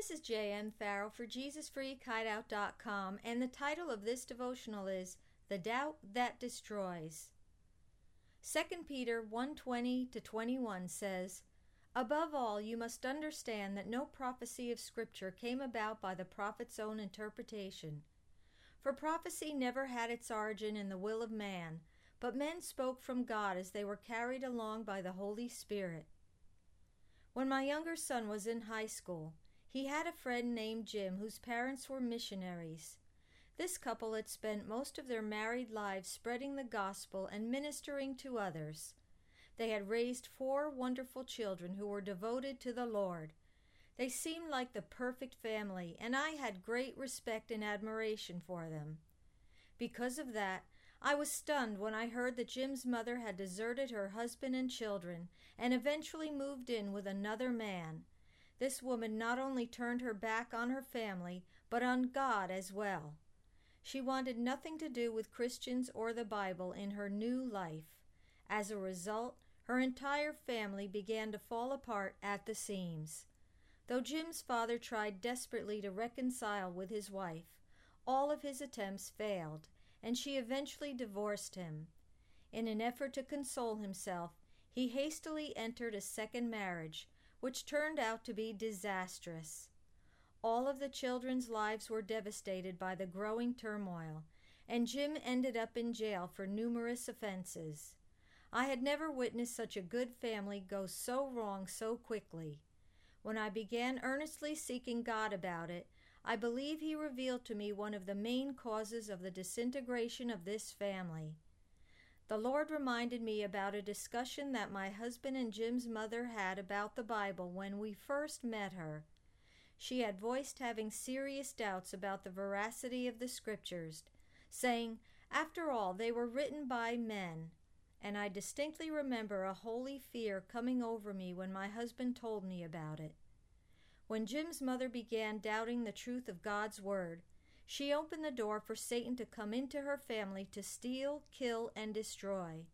This is J.M. Farrell for JesusFreakHideout.com, and the title of this devotional is The Doubt That Destroys. 2 Peter 1:20 to 21 says, Above all, you must understand that no prophecy of Scripture came about by the prophet's own interpretation. For prophecy never had its origin in the will of man, but men spoke from God as they were carried along by the Holy Spirit. When my younger son was in high school, he had a friend named Jim whose parents were missionaries. This couple had spent most of their married lives spreading the gospel and ministering to others. They had raised four wonderful children who were devoted to the Lord. They seemed like the perfect family, and I had great respect and admiration for them. Because of that, I was stunned when I heard that Jim's mother had deserted her husband and children and eventually moved in with another man. This woman not only turned her back on her family, but on God as well. She wanted nothing to do with Christians or the Bible in her new life. As a result, her entire family began to fall apart at the seams. Though Jim's father tried desperately to reconcile with his wife, all of his attempts failed, and she eventually divorced him. In an effort to console himself, he hastily entered a second marriage, which turned out to be disastrous. All of the children's lives were devastated by the growing turmoil, and Jim ended up in jail for numerous offenses. I had never witnessed such a good family go so wrong so quickly. When I began earnestly seeking God about it, I believe He revealed to me one of the main causes of the disintegration of this family. The Lord reminded me about a discussion that my husband and Jim's mother had about the Bible when we first met her. She had voiced having serious doubts about the veracity of the Scriptures, saying, after all, they were written by men. And I distinctly remember a holy fear coming over me when my husband told me about it. When Jim's mother began doubting the truth of God's Word, she opened the door for Satan to come into her family to steal, kill, and destroy.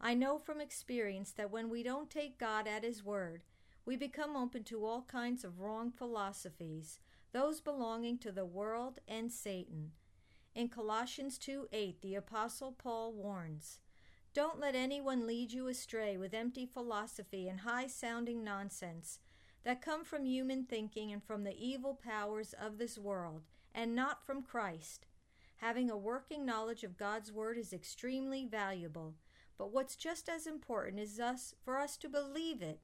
I know from experience that when we don't take God at His word, we become open to all kinds of wrong philosophies, those belonging to the world and Satan. In Colossians 2 8, the Apostle Paul warns Don't let anyone lead you astray with empty philosophy and high sounding nonsense that come from human thinking and from the evil powers of this world and not from Christ. Having a working knowledge of God's Word is extremely valuable, but what's just as important is us for us to believe it.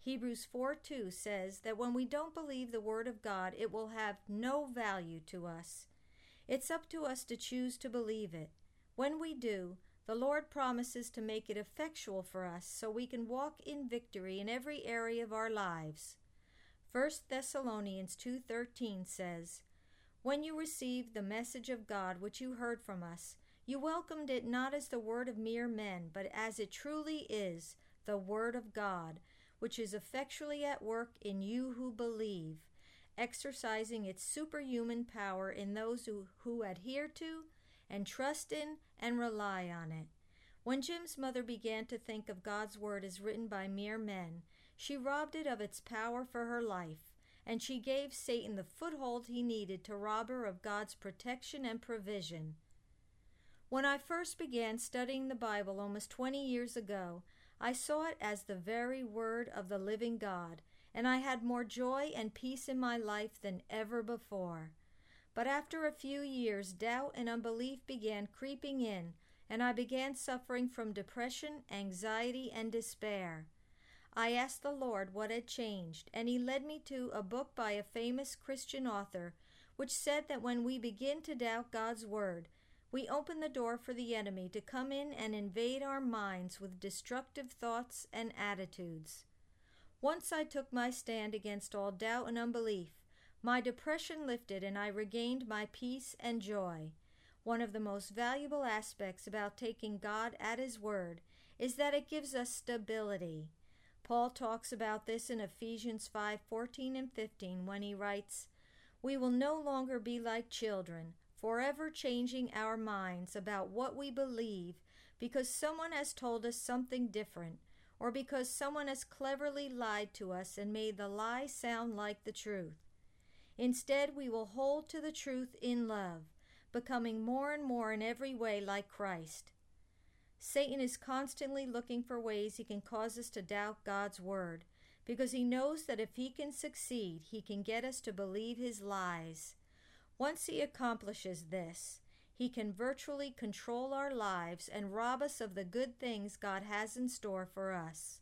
Hebrews 4 2 says that when we don't believe the Word of God, it will have no value to us. It's up to us to choose to believe it. When we do, the Lord promises to make it effectual for us so we can walk in victory in every area of our lives. 1 Thessalonians 2:13 says, when you received the message of God which you heard from us, you welcomed it not as the word of mere men, but as it truly is, the word of God, which is effectually at work in you who believe, exercising its superhuman power in those who, who adhere to and trust in and rely on it. When Jim's mother began to think of God's word as written by mere men, she robbed it of its power for her life and she gave Satan the foothold he needed to rob her of God's protection and provision. When I first began studying the Bible almost 20 years ago, I saw it as the very Word of the living God, and I had more joy and peace in my life than ever before. But after a few years, doubt and unbelief began creeping in, and I began suffering from depression, anxiety, and despair. I asked the Lord what had changed, and He led me to a book by a famous Christian author, which said that when we begin to doubt God's Word, we open the door for the enemy to come in and invade our minds with destructive thoughts and attitudes. Once I took my stand against all doubt and unbelief, my depression lifted and I regained my peace and joy. One of the most valuable aspects about taking God at His Word is that it gives us stability. Paul talks about this in Ephesians 5:14 and 15 when he writes, "We will no longer be like children, forever changing our minds about what we believe because someone has told us something different or because someone has cleverly lied to us and made the lie sound like the truth. Instead, we will hold to the truth in love, becoming more and more in every way like Christ. Satan is constantly looking for ways he can cause us to doubt God's word, because he knows that if he can succeed, he can get us to believe his lies. Once he accomplishes this, he can virtually control our lives and rob us of the good things God has in store for us.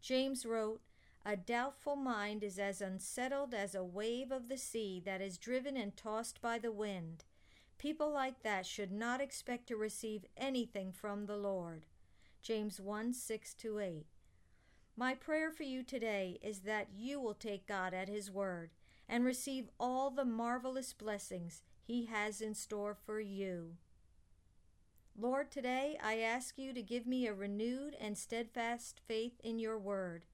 James wrote, A doubtful mind is as unsettled as a wave of the sea that is driven and tossed by the wind. People like that should not expect to receive anything from the Lord. James 1 6 8. My prayer for you today is that you will take God at His word and receive all the marvelous blessings He has in store for you. Lord, today I ask you to give me a renewed and steadfast faith in your word.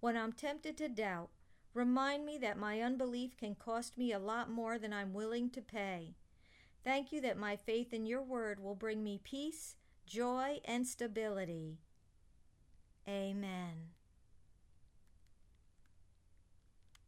When I'm tempted to doubt, remind me that my unbelief can cost me a lot more than I'm willing to pay. Thank you that my faith in your word will bring me peace, joy, and stability. Amen.